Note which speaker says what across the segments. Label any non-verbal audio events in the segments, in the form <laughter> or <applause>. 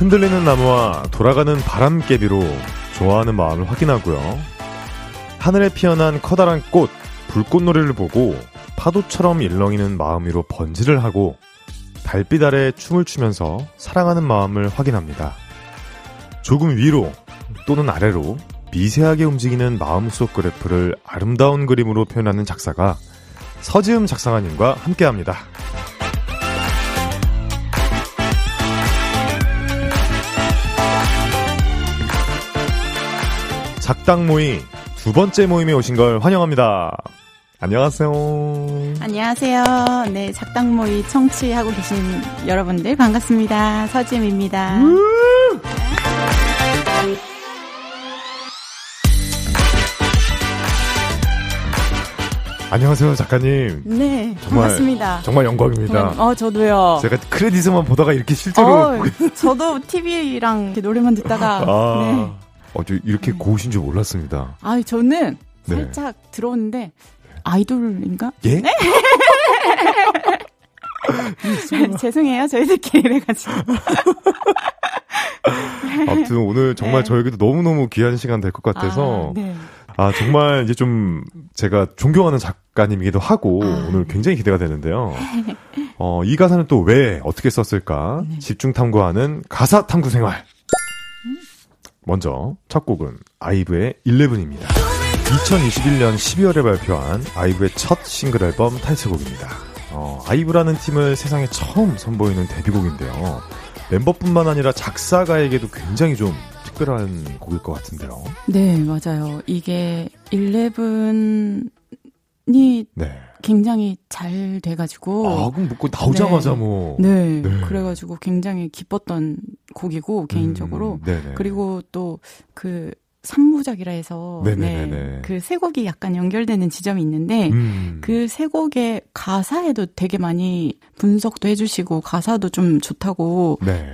Speaker 1: 흔들리는 나무와 돌아가는 바람개비로 좋아하는 마음을 확인하고요. 하늘에 피어난 커다란 꽃, 불꽃놀이를 보고 파도처럼 일렁이는 마음 위로 번지를 하고 달빛 아래 춤을 추면서 사랑하는 마음을 확인합니다. 조금 위로 또는 아래로 미세하게 움직이는 마음속 그래프를 아름다운 그림으로 표현하는 작사가 서지음 작사가님과 함께합니다. 작당 모의 두 번째 모임에 오신 걸 환영합니다. 안녕하세요.
Speaker 2: 안녕하세요. 네, 작당 모의 청취하고 계신 여러분들 반갑습니다. 서지임입니다.
Speaker 1: 안녕하세요, 작가님.
Speaker 2: 네,
Speaker 1: 정말,
Speaker 2: 반갑습니다.
Speaker 1: 정말 영광입니다.
Speaker 2: 어, 저도요.
Speaker 1: 제가 크레딧만 보다가 이렇게 실제로
Speaker 2: 어, 저도 TV랑 노래만 듣다가
Speaker 1: 아,
Speaker 2: 네.
Speaker 1: 어, 저 이렇게 고우신 줄 몰랐습니다.
Speaker 2: 아, 저는
Speaker 1: 네.
Speaker 2: 살짝 들어오는데 아이돌인가?
Speaker 1: 예?
Speaker 2: 네? <laughs> <laughs> 죄송해요. 저희들끼리 이래가지고. <laughs>
Speaker 1: 아무튼 오늘 정말
Speaker 2: 네.
Speaker 1: 저에게도 너무너무 귀한 시간 될 것 같아서
Speaker 2: 아, 네.
Speaker 1: 아, 정말 이제 좀 제가 존경하는 작가님이기도 하고
Speaker 2: 아.
Speaker 1: 오늘 굉장히 기대가 되는데요. 어, 이 가사는 또 왜 어떻게 썼을까?
Speaker 2: 네.
Speaker 1: 집중 탐구하는 가사 탐구 생활. 먼저 첫 곡은 아이브의 11입니다. 2021년 12월에 발표한 아이브의 첫 싱글 앨범 타이틀곡입니다. 어, 아이브라는 팀을 세상에 처음 선보이는 데뷔곡인데요. 멤버뿐만 아니라 작사가에게도 굉장히 좀 특별한 곡일 것 같은데요.
Speaker 2: 네, 맞아요. 이게 11 이
Speaker 1: 네.
Speaker 2: 굉장히 잘 돼가지고.
Speaker 1: 아, 그럼 뭐 나오자마자
Speaker 2: 네.
Speaker 1: 뭐.
Speaker 2: 네,
Speaker 1: 네.
Speaker 2: 그래가지고 굉장히 기뻤던 곡이고, 개인적으로.
Speaker 1: 음.
Speaker 2: 그리고 또그 3부작이라 해서.
Speaker 1: 네네네네.
Speaker 2: 그세 곡이 약간 연결되는 지점이 있는데,
Speaker 1: 음.
Speaker 2: 그세 곡의 가사에도 되게 많이 분석도 해주시고, 가사도 좀 좋다고
Speaker 1: 네.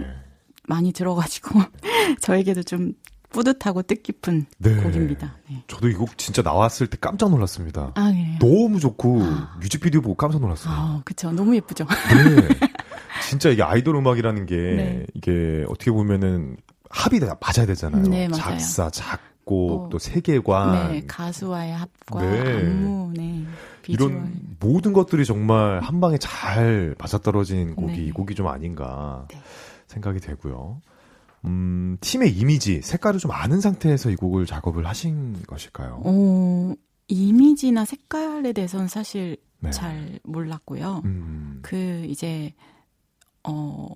Speaker 2: 많이 들어가지고, <laughs> 저에게도 좀 뿌듯하고 뜻깊은
Speaker 1: 네.
Speaker 2: 곡입니다. 네.
Speaker 1: 저도 이 곡 진짜 나왔을 때 깜짝 놀랐습니다.
Speaker 2: 아, 그래요?
Speaker 1: 너무 좋고
Speaker 2: 아.
Speaker 1: 뮤직비디오 보고 깜짝 놀랐어요.
Speaker 2: 아, 그쵸. 너무 예쁘죠.
Speaker 1: 네. <laughs> 진짜 이게 아이돌 음악이라는 게
Speaker 2: 네.
Speaker 1: 이게 어떻게 보면은 합이 다 맞아야 되잖아요.
Speaker 2: 네, 맞아요.
Speaker 1: 작사, 작곡,
Speaker 2: 어.
Speaker 1: 또 세계관
Speaker 2: 네, 가수와의 합과
Speaker 1: 네.
Speaker 2: 안무, 네, 비주얼.
Speaker 1: 이런 모든 것들이 정말 한 방에 잘 맞아떨어진 곡이
Speaker 2: 네.
Speaker 1: 이 곡이 좀 아닌가
Speaker 2: 네.
Speaker 1: 생각이 되고요. 음, 팀의 이미지, 색깔을 좀 아는 상태에서 이 곡을 작업을 하신 것일까요?
Speaker 2: 어, 이미지나 색깔에 대해서는 사실
Speaker 1: 네.
Speaker 2: 잘 몰랐고요.
Speaker 1: 음,
Speaker 2: 그 이제 어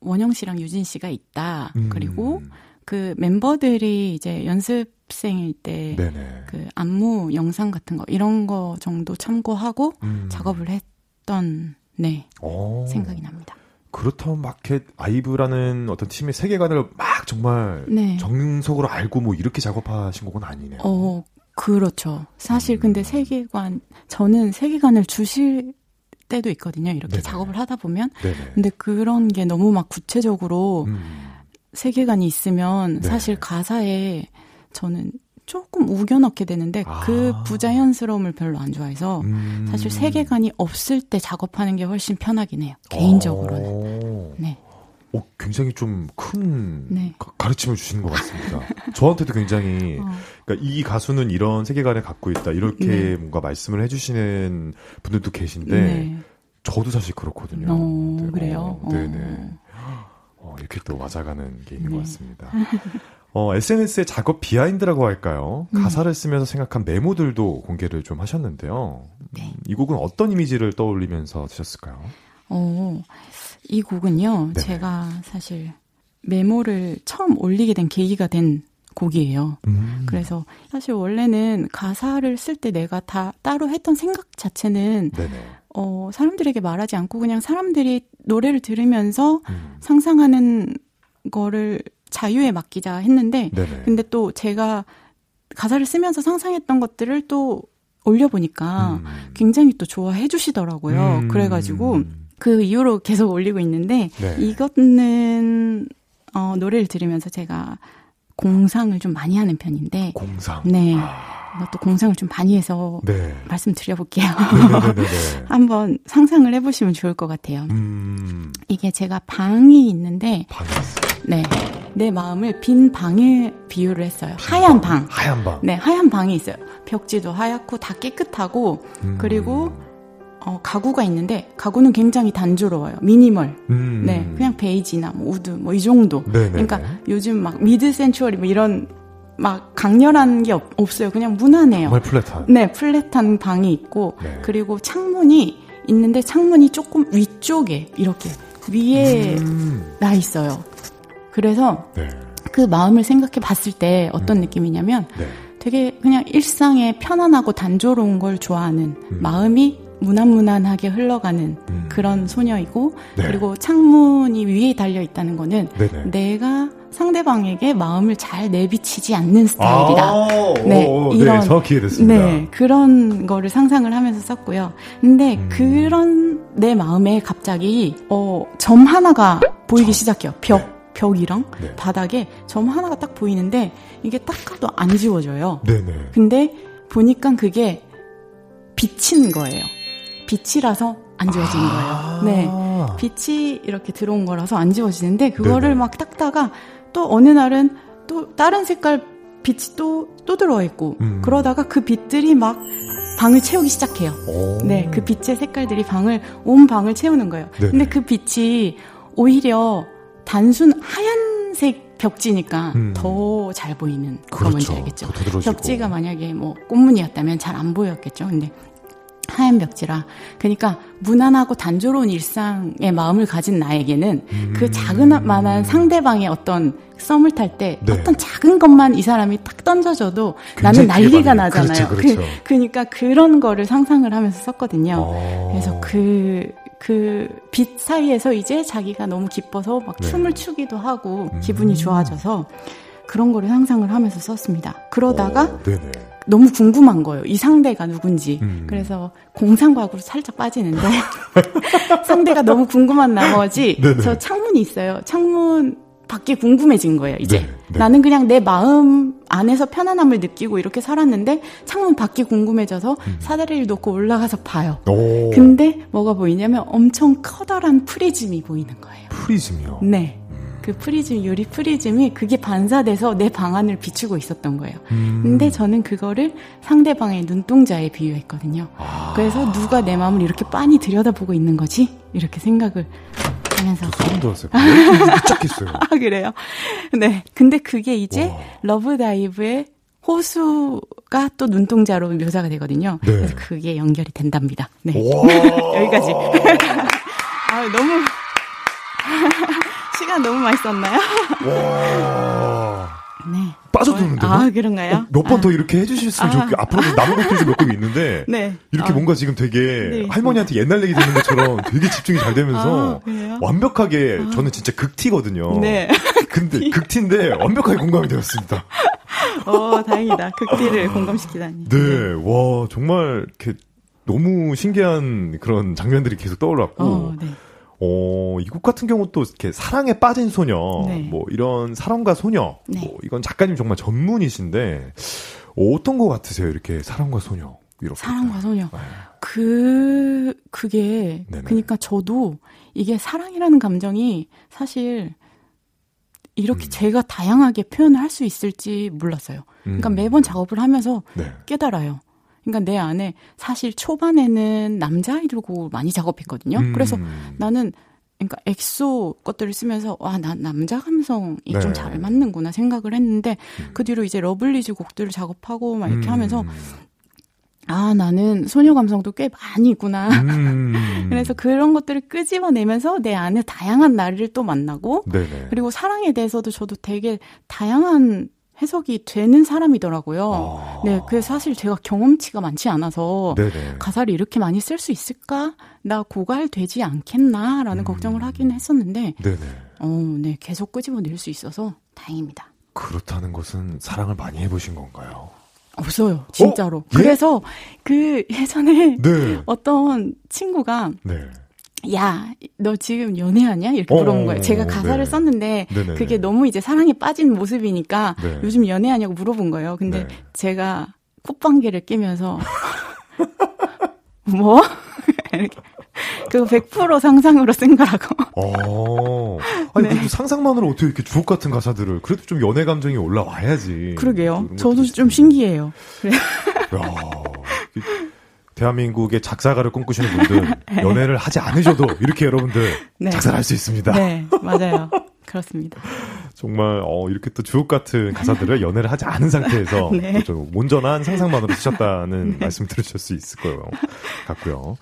Speaker 2: 원영 씨랑 유진 씨가 있다.
Speaker 1: 음,
Speaker 2: 그리고 그 멤버들이 이제 연습생일 때 그. 안무 영상 같은 거 이런 거 정도 참고하고
Speaker 1: 음.
Speaker 2: 작업을 했던 네
Speaker 1: 어,
Speaker 2: 생각이 납니다.
Speaker 1: 그렇다면 마켓 아이브라는 어떤 팀의 세계관을 막 정말
Speaker 2: 네.
Speaker 1: 정석으로 알고 뭐 이렇게 작업하신 곡은 아니네요.
Speaker 2: 어, 그렇죠. 사실
Speaker 1: 음.
Speaker 2: 근데 세계관, 저는 세계관을 주실 때도 있거든요. 이렇게
Speaker 1: 네네.
Speaker 2: 작업을 하다 보면.
Speaker 1: 네네.
Speaker 2: 근데 그런 게 너무 막 구체적으로
Speaker 1: 음,
Speaker 2: 세계관이 있으면
Speaker 1: 네.
Speaker 2: 사실 가사에 저는 조금 우겨 넣게 되는데
Speaker 1: 아.
Speaker 2: 그 부자연스러움을 별로 안 좋아해서
Speaker 1: 음.
Speaker 2: 사실 세계관이 없을 때 작업하는 게 훨씬 편하긴 해요. 개인적으로는.
Speaker 1: 어,
Speaker 2: 네.
Speaker 1: 어, 굉장히 좀큰
Speaker 2: 네.
Speaker 1: 가르침을 주시는 것 같습니다. 저한테도 굉장히 <laughs>
Speaker 2: 어,
Speaker 1: 그러니까 이 가수는 이런 세계관을 갖고 있다 이렇게
Speaker 2: 네.
Speaker 1: 뭔가 말씀을 해주시는 분들도 계신데
Speaker 2: 네.
Speaker 1: 저도 사실 그렇거든요.
Speaker 2: 어,
Speaker 1: 네,
Speaker 2: 그래요?
Speaker 1: 어, 네네.
Speaker 2: 어.
Speaker 1: 어, 이렇게 또 맞아가는 게 있는
Speaker 2: 네.
Speaker 1: 것 같습니다. <laughs> 어, SNS의 작업 behind라고 할까요?
Speaker 2: 음.
Speaker 1: 가사를 쓰면서 생각한 메모들도 공개를 좀 하셨는데요.
Speaker 2: 네.
Speaker 1: 음, 이 곡은 어떤 이미지를 떠올리면서 쓰셨을까요?
Speaker 2: 어, 이 곡은요,
Speaker 1: 네.
Speaker 2: 제가 사실 메모를 처음 올리게 된 계기가 된 곡이에요.
Speaker 1: 음.
Speaker 2: 그래서 사실 원래는 가사를 쓸 때 내가 다 따로 했던 생각 자체는
Speaker 1: 네네.
Speaker 2: 어, 사람들에게 말하지 않고 그냥 사람들이 노래를 들으면서
Speaker 1: 음.
Speaker 2: 상상하는 거를 자유에 맡기자 했는데
Speaker 1: 네네.
Speaker 2: 근데 또 제가 가사를 쓰면서 상상했던 것들을 또 올려보니까
Speaker 1: 음.
Speaker 2: 굉장히 또 좋아해 주시더라고요.
Speaker 1: 음.
Speaker 2: 그래가지고 그 이후로 계속 올리고 있는데
Speaker 1: 네.
Speaker 2: 이거는 어, 노래를 들으면서 제가 공상을 좀 많이 하는 편인데
Speaker 1: 공상.
Speaker 2: 네
Speaker 1: 아.
Speaker 2: 이것도 공상을 좀 많이 해서
Speaker 1: 네.
Speaker 2: 말씀드려볼게요.
Speaker 1: 네네네. <laughs>
Speaker 2: 한번 상상을 해보시면 좋을 것 같아요.
Speaker 1: 음.
Speaker 2: 이게 제가 방이 있는데
Speaker 1: 반갑습니다.
Speaker 2: 네. 내 마음을 빈 방에 비유를 했어요. 하얀 방.
Speaker 1: 하얀 방.
Speaker 2: 네, 하얀 방이 있어요. 벽지도 하얗고 다 깨끗하고 음. 그리고 어, 가구가 있는데 가구는 굉장히 단조로워요. 미니멀. 음. 네, 그냥 베이지나 뭐 wood 뭐 이 정도. 네네네. 그러니까 요즘 막 mid-century 뭐 이런 막 강렬한 게 없, 어요 그냥 무난해요.
Speaker 1: 정말 flat한.
Speaker 2: 네, flat한 방이 있고 네. 그리고 창문이 있는데 창문이 조금 위쪽에 이렇게 위에 음. 나 있어요. 그래서 네. 그 마음을 생각해 봤을 때 어떤 음. 느낌이냐면 네. 되게 그냥 일상에 편안하고 단조로운 걸 좋아하는 음. 마음이 무난무난하게 흘러가는 음. 그런 소녀이고 네. 그리고 창문이 위에 달려 있다는 거는 네네. 내가 상대방에게 마음을 잘 내비치지 않는 스타일이다. 아,
Speaker 1: 네, 오, 네, 이런 네, 정확히 이해됐습니다. 네,
Speaker 2: 그런 거를 상상을 하면서 썼고요. 근데 음. 그런 내 마음에 갑자기 어, 점 하나가 보이기 점. 시작해요. 벽. 네. 벽이랑 네. 바닥에 점 하나가 딱 보이는데 이게 딱 가도 안 지워져요. 네네. 근데 보니까 그게 빛인 거예요. 빛이라서 안 지워지는 아~ 거예요. 네. 빛이 이렇게 들어온 거라서 안 지워지는데 그거를 네네. 막 닦다가 또 어느 날은 또 다른 색깔 빛이 또, 또 들어와 있고, 음. 그러다가 그 빛들이 막 방을 채우기 시작해요. 오. 네, 그 빛의 색깔들이 방을, 온 방을 채우는 거예요. 네네. 근데 그 빛이 오히려 단순 하얀색 벽지니까 음. 더잘 보이는 그렇죠. 뭔지 알겠죠? 벽지가 만약에 뭐 꽃무늬였다면 잘 안 보였겠죠. 근데 하얀 벽지라. 그러니까 무난하고 단조로운 일상의 마음을 가진 나에게는 그 음. 그 작은 만한 상대방의 어떤 썸을 탈때 네. 어떤 작은 것만 이 사람이 딱 던져줘도 나는 난리가 나잖아요. 그렇죠, 그렇죠. 그, 그러니까 그런 거를 상상을 하면서 썼거든요. 오. 어. 그래서 그, 그 빛 사이에서 이제 자기가 너무 기뻐서 막 네. 춤을 추기도 하고 기분이 음. 좋아져서 그런 거를 상상을 하면서 썼습니다. 그러다가 오, 너무 궁금한 거예요. 이 상대가 누군지. 음. 그래서 공상과학으로 살짝 빠지는데 <laughs> 상대가 너무 궁금한 나머지 <laughs> 네네. 저 창문이 있어요. 창문 밖에 궁금해진 거예요, 이제. 네, 네. 나는 그냥 내 마음 안에서 편안함을 느끼고 이렇게 살았는데 창문 밖이 궁금해져서 음. 사다리를 놓고 올라가서 봐요. 오. 근데 뭐가 보이냐면 엄청 커다란 프리즘이 보이는 거예요.
Speaker 1: 프리즘이요?
Speaker 2: 네. 그 프리즘 유리 프리즘이 그게 반사돼서 내 방안을 비추고 있었던 거예요. 음. 근데 저는 그거를 상대방의 눈동자에 비유했거든요. 아. 그래서 누가 내 마음을 이렇게 빤히 들여다보고 있는 거지? 이렇게 생각을 하면서
Speaker 1: 소름 돋았어요. 쫙했어요. <laughs>
Speaker 2: 아 그래요? 네. 근데 그게 이제 와. Love Dive의 호수가 또 눈동자로 묘사가 되거든요. 네. 그래서 그게 연결이 된답니다. 네. <laughs> 여기까지. <laughs> 아, 너무 시간 너무 많이 썼나요? 와.
Speaker 1: 네. 빠져드는데요?
Speaker 2: 아, 그런가요? 어,
Speaker 1: 몇 번더 아. 이렇게 해주셨으면 아. 좋겠 앞으로 남은 것들이 몇곡 있는데. <laughs> 네. 이렇게 아. 뭔가 지금 되게 네, 할머니한테 옛날 얘기 듣는 것처럼 되게 집중이 잘 되면서 아, 완벽하게 아. 저는 진짜 극티거든요. 네. <laughs> 근데 극티인데 완벽하게 공감이 되었습니다. <laughs>
Speaker 2: 어, 다행이다. 극티를 공감시키다니.
Speaker 1: 네. 와, 정말 이렇게 너무 신기한 그런 장면들이 계속 떠올랐고. 어, 네. 어, 이곡 같은 경우도 이렇게 사랑에 빠진 소녀, 네. 뭐 이런 사랑과 소녀, 네. 뭐 이건 작가님 정말 전문이신데 어떤 거 같으세요? 이렇게 사랑과 소녀. 이렇게.
Speaker 2: 사랑과 소녀. 네. 그 그게 네네. 그러니까 저도 이게 사랑이라는 감정이 사실 이렇게 음. 제가 다양하게 표현을 할 수 있을지 몰랐어요. 그러니까 음. 매번 작업을 하면서 네. 깨달아요. 그러니까 내 안에 사실 초반에는 남자 아이돌 곡을 많이 작업했거든요. 음. 그래서 나는 그러니까 엑소 것들을 쓰면서 와, 나 남자 감성이 네. 좀잘 맞는구나 생각을 했는데 음. 그 뒤로 이제 러블리즈 곡들을 작업하고 막 이렇게 음. 하면서 아, 나는 소녀 감성도 꽤 많이 있구나. 음. <laughs> 그래서 그런 것들을 끄집어내면서 내 안에 다양한 나를 또 만나고, 네네. 그리고 사랑에 대해서도 저도 되게 다양한 해석이 되는 사람이더라고요. 아. 네, 그 사실 제가 경험치가 많지 않아서 네네. 가사를 이렇게 많이 쓸 수 있을까? 나 고갈되지 않겠나라는 음. 걱정을 하긴 했었는데, 네네. 어, 네, 계속 끄집어낼 수 있어서 다행입니다.
Speaker 1: 그렇다는 것은 사랑을 많이 해보신 건가요?
Speaker 2: 없어요, 진짜로. 어? 예? 그래서 그 예전에 네. <laughs> 어떤 친구가 네. 야, 너 지금 연애하냐? 이렇게 물어본 어, 거예요. 제가 가사를 네. 썼는데 네네네. 그게 너무 이제 사랑에 빠진 모습이니까 네. 요즘 연애하냐고 물어본 거예요. 근데 네. 제가 콧방귀를 끼면서 <laughs> 뭐? <laughs> 이렇게 그거 100% 상상으로 쓴 거라고.
Speaker 1: 어. 아니 네. 상상만으로 어떻게 이렇게 주옥 같은 가사들을 그래도 좀 연애 감정이 올라와야지.
Speaker 2: 그러게요. 저도 좀 신기해요. <laughs> 야,
Speaker 1: 대한민국의 작사가를 꿈꾸시는 분들 <laughs> 연애를 하지 않으셔도 이렇게 여러분들 네. 작사를 할 수 있습니다.
Speaker 2: 네, 맞아요. 그렇습니다. <laughs>
Speaker 1: 정말 어, 이렇게 또 주옥 같은 가사들을 연애를 하지 않은 상태에서 <laughs> 네. 좀 온전한 상상만으로 쓰셨다는 네. 말씀 들으실 수 있을 거예요. 같고요.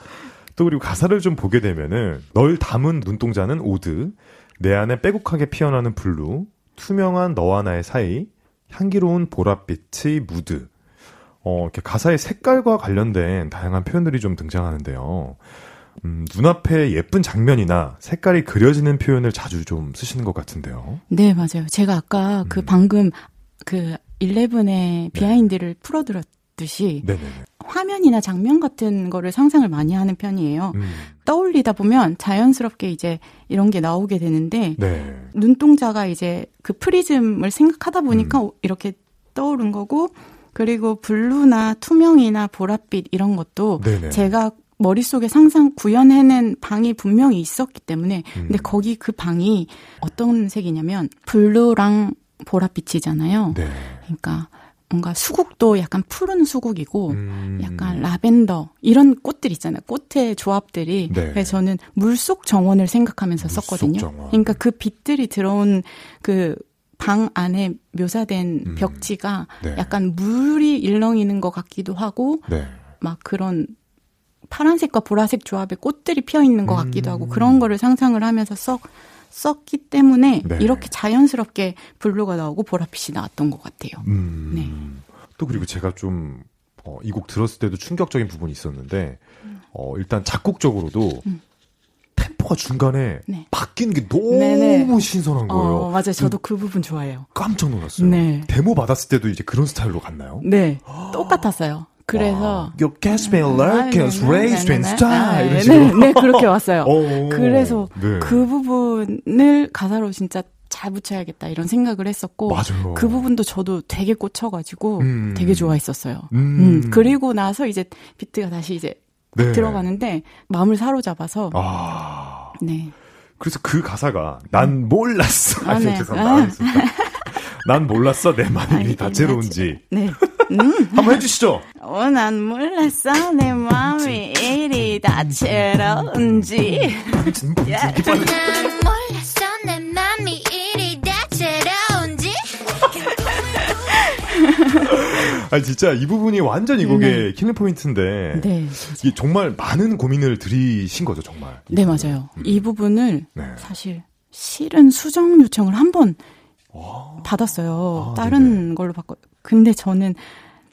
Speaker 1: 또 그리고 가사를 좀 보게 되면은 널 담은 눈동자는 odd, 내 안에 빼곡하게 피어나는 blue, 투명한 너와 나의 사이, 향기로운 보랏빛의 무드. 어, 이렇게 가사의 색깔과 관련된 다양한 표현들이 좀 등장하는데요. 음, 눈앞에 예쁜 장면이나 색깔이 그려지는 표현을 자주 좀 쓰시는 것 같은데요.
Speaker 2: 네, 맞아요. 제가 아까 그 음. 방금 그 11의 behind를 네. 풀어드렸듯이 네네네. 화면이나 장면 같은 거를 상상을 많이 하는 편이에요. 음. 떠올리다 보면 자연스럽게 이제 이런 게 나오게 되는데 네. 눈동자가 이제 그 프리즘을 생각하다 보니까 음. 이렇게 떠오른 거고 그리고 blue나 투명이나 보랏빛 이런 것도 네네. 제가 머릿속에 상상 구현해낸 방이 분명히 있었기 때문에 음. 근데 거기 그 방이 어떤 색이냐면 blue랑 보랏빛이잖아요. 네. 그러니까 뭔가 수국도 약간 푸른 수국이고 음. 약간 라벤더 이런 꽃들 있잖아요. 꽃의 조합들이. 네. 그래서 저는 물속 정원을 생각하면서 물속 썼거든요. 정원. 그러니까 그 빛들이 들어온 그 방 안에 묘사된 음. 벽지가 네. 약간 물이 일렁이는 것 같기도 하고 네. 막 그런 파란색과 보라색 조합의 꽃들이 피어 있는 것 같기도 하고 음. 그런 거를 상상을 하면서 썩 썼기 때문에 네. 이렇게 자연스럽게 블루가 나오고 보라빛이 나왔던 것 같아요. 음, 네.
Speaker 1: 또 그리고 제가 좀, 어, 이 곡 들었을 때도 충격적인 부분이 있었는데, 어, 일단 작곡적으로도 음. 템포가 중간에 네. 바뀌는 게 너무 네네. 신선한 거예요. 어,
Speaker 2: 맞아요. 저도 그 부분 좋아해요.
Speaker 1: 깜짝 놀랐어요. 네. 데모 받았을 때도 이제 그런 스타일로 갔나요?
Speaker 2: 네. 똑같았어요. 그래서
Speaker 1: Your Gatsby Lark is raised in style
Speaker 2: 이런 식으로 네, 네 그렇게 왔어요. <laughs> 그래서 네. 그 부분을 가사로 진짜 잘 붙여야겠다 이런 생각을 했었고
Speaker 1: 맞아요.
Speaker 2: 그 부분도 저도 되게 꽂혀가지고 음. 되게 좋아했었어요. 음. 음. 그리고 나서 이제 비트가 다시 이제 네. 들어가는데 마음을 사로잡아서 아. 네.
Speaker 1: 그래서 그 가사가 난 몰랐어. 아, 네. 죄송합니다. 아. 난 몰랐어 내 마음이 다채로운지. 네. <laughs> 음. 한번 해주시죠.
Speaker 2: 어, 난 몰랐어 내 마음이 이리 다채로운지. 난 몰랐어 내
Speaker 1: 아 진짜 이 부분이 완전 이 곡의 네. killing point인데 네, 이 정말 많은 고민을 들이신 거죠 정말.
Speaker 2: 네 맞아요. 음. 이 부분을 네. 사실 실은 수정 요청을 한 번 받았어요. 아, 다른 네네. 걸로 바꿔. 근데 저는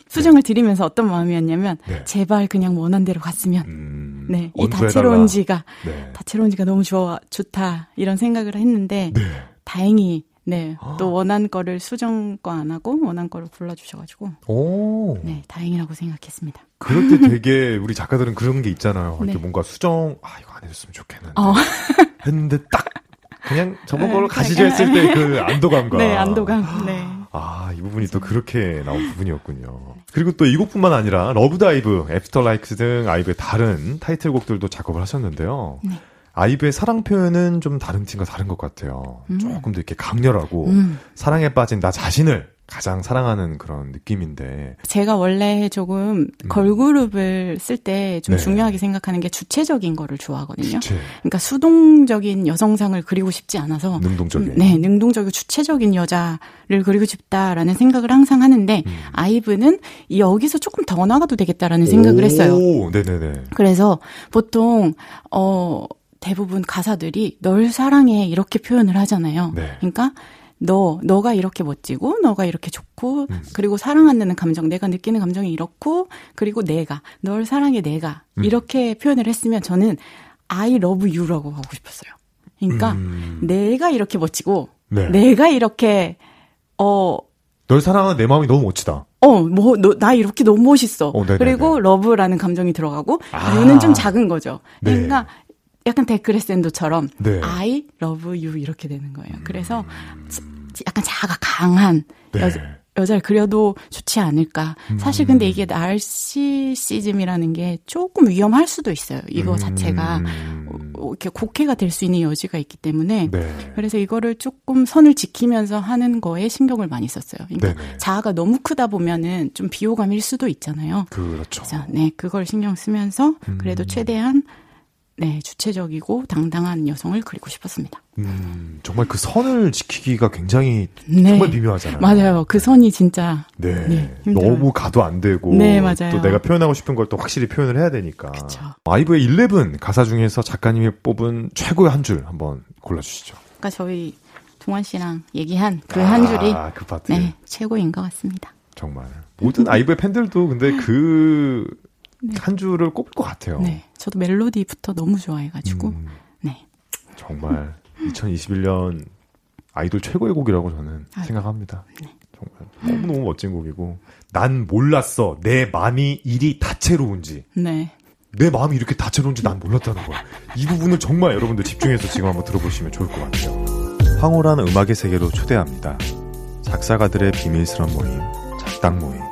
Speaker 2: 수정을 드리면서 어떤 마음이었냐면 네. 제발 그냥 원안대로 갔으면 음, 네, 이 다채로운지가 네. 다채로운지가 너무 좋아 좋다 이런 생각을 했는데 네. 다행히 네, 아. 또 원안 거를 수정 거 안 하고 원안 거를 골라 주셔 가지고 네, 다행이라고 생각했습니다.
Speaker 1: 그럴 때 되게 우리 작가들은 그런 게 있잖아요. 이렇게 네. 뭔가 수정 아 이거 안 해줬으면 좋겠는데 어. <laughs> 했는데 딱 그냥 저번 걸로 네, 가시죠 했을 때 <laughs> 그 안도감과.
Speaker 2: 네, 안도감. 네.
Speaker 1: 아, 이 부분이 또 그렇게 나온 부분이었군요. 그리고 또 이 곡뿐만 아니라 LOVE DIVE, After LIKE 등 아이브의 다른 타이틀곡들도 작업을 하셨는데요. 네. 아이브의 사랑 표현은 좀 다른 팀과 다른 것 같아요. 음. 조금 더 이렇게 강렬하고 음. 사랑에 빠진 나 자신을 가장 사랑하는 그런 느낌인데.
Speaker 2: 제가 원래 조금 음. 걸그룹을 쓸 때좀 네. 중요하게 생각하는 게 주체적인 거를 좋아하거든요. 주체. 그러니까 수동적인 여성상을 그리고 싶지 않아서.
Speaker 1: 능동적인.
Speaker 2: 네, 능동적이고 주체적인 여자를 그리고 싶다라는 생각을 항상 하는데, 음. 아이브는 여기서 조금 더 나가도 되겠다라는 생각을 했어요.
Speaker 1: 네네네.
Speaker 2: 그래서 보통, 어, 대부분 가사들이 널 사랑해 이렇게 표현을 하잖아요. 네. 그러니까 너, 너가 이렇게 멋지고, 너가 이렇게 좋고, 음. 그리고 사랑한다는 감정, 내가 느끼는 감정이 이렇고, 그리고 내가, 널 사랑해 내가, 음. 이렇게 표현을 했으면 저는 I love you라고 하고 싶었어요. 그러니까, 음. 내가 이렇게 멋지고, 네. 내가 이렇게, 어,
Speaker 1: 널 사랑하는 내 마음이 너무 멋지다.
Speaker 2: 어, 뭐, 너, 나 이렇게 너무 멋있어. 어, 그리고 러브라는 감정이 들어가고, 아. 유는 좀 작은 거죠. 네. 그러니까, 약간 데크레센도처럼 네. I love you 이렇게 되는 거예요. 그래서 약간 자가 강한 네. 여자, 여자를 그려도 좋지 않을까. 사실 근데 이게 나르시시즘이라는 게 조금 위험할 수도 있어요. 이거 자체가 음. 이렇게 곡해가 될 수 있는 여지가 있기 때문에 네. 그래서 이거를 조금 선을 지키면서 하는 거에 신경을 많이 썼어요. 그러니까 네네. 자아가 너무 크다 보면은 좀 비호감일 수도 있잖아요.
Speaker 1: 그렇죠. 그래서
Speaker 2: 네, 그걸 신경 쓰면서 그래도 음. 최대한 네, 주체적이고 당당한 여성을 그리고 싶었습니다.
Speaker 1: 음, 정말 그 선을 지키기가 굉장히 네. 정말 비묘하잖아요.
Speaker 2: 맞아요. 그 선이 진짜
Speaker 1: 네, 네 너무 가도 안 되고 네, 맞아요. 또 내가 표현하고 싶은 걸 또 확실히 표현을 해야 되니까. 그쵸. 아이브의 11 가사 중에서 작가님이 뽑은 최고의 한 줄 한번 골라 주시죠.
Speaker 2: 그러니까 저희 동환 씨랑 얘기한 그한 줄이
Speaker 1: 아, 그 파트.
Speaker 2: 네, 최고인 것 같습니다.
Speaker 1: 정말 모든 아이브의 팬들도 근데 그 네. 한 줄을 꼽을 것 같아요.
Speaker 2: 네. 저도 멜로디부터 너무 좋아해가지고. 음, 네.
Speaker 1: 정말 2021년 아이돌 최고의 곡이라고 저는 아, 생각합니다. 네. 정말 너무너무 멋진 곡이고. 난 몰랐어. 내 마음이 일이 다채로운지.
Speaker 2: 네.
Speaker 1: 내 마음이 이렇게 다채로운지 난 몰랐다는 거야. 이 부분을 정말 여러분들 집중해서 지금 한번 들어보시면 좋을 것 같아요. 황홀한 음악의 세계로 초대합니다. 작사가들의 비밀스런 모임, 작당 모임.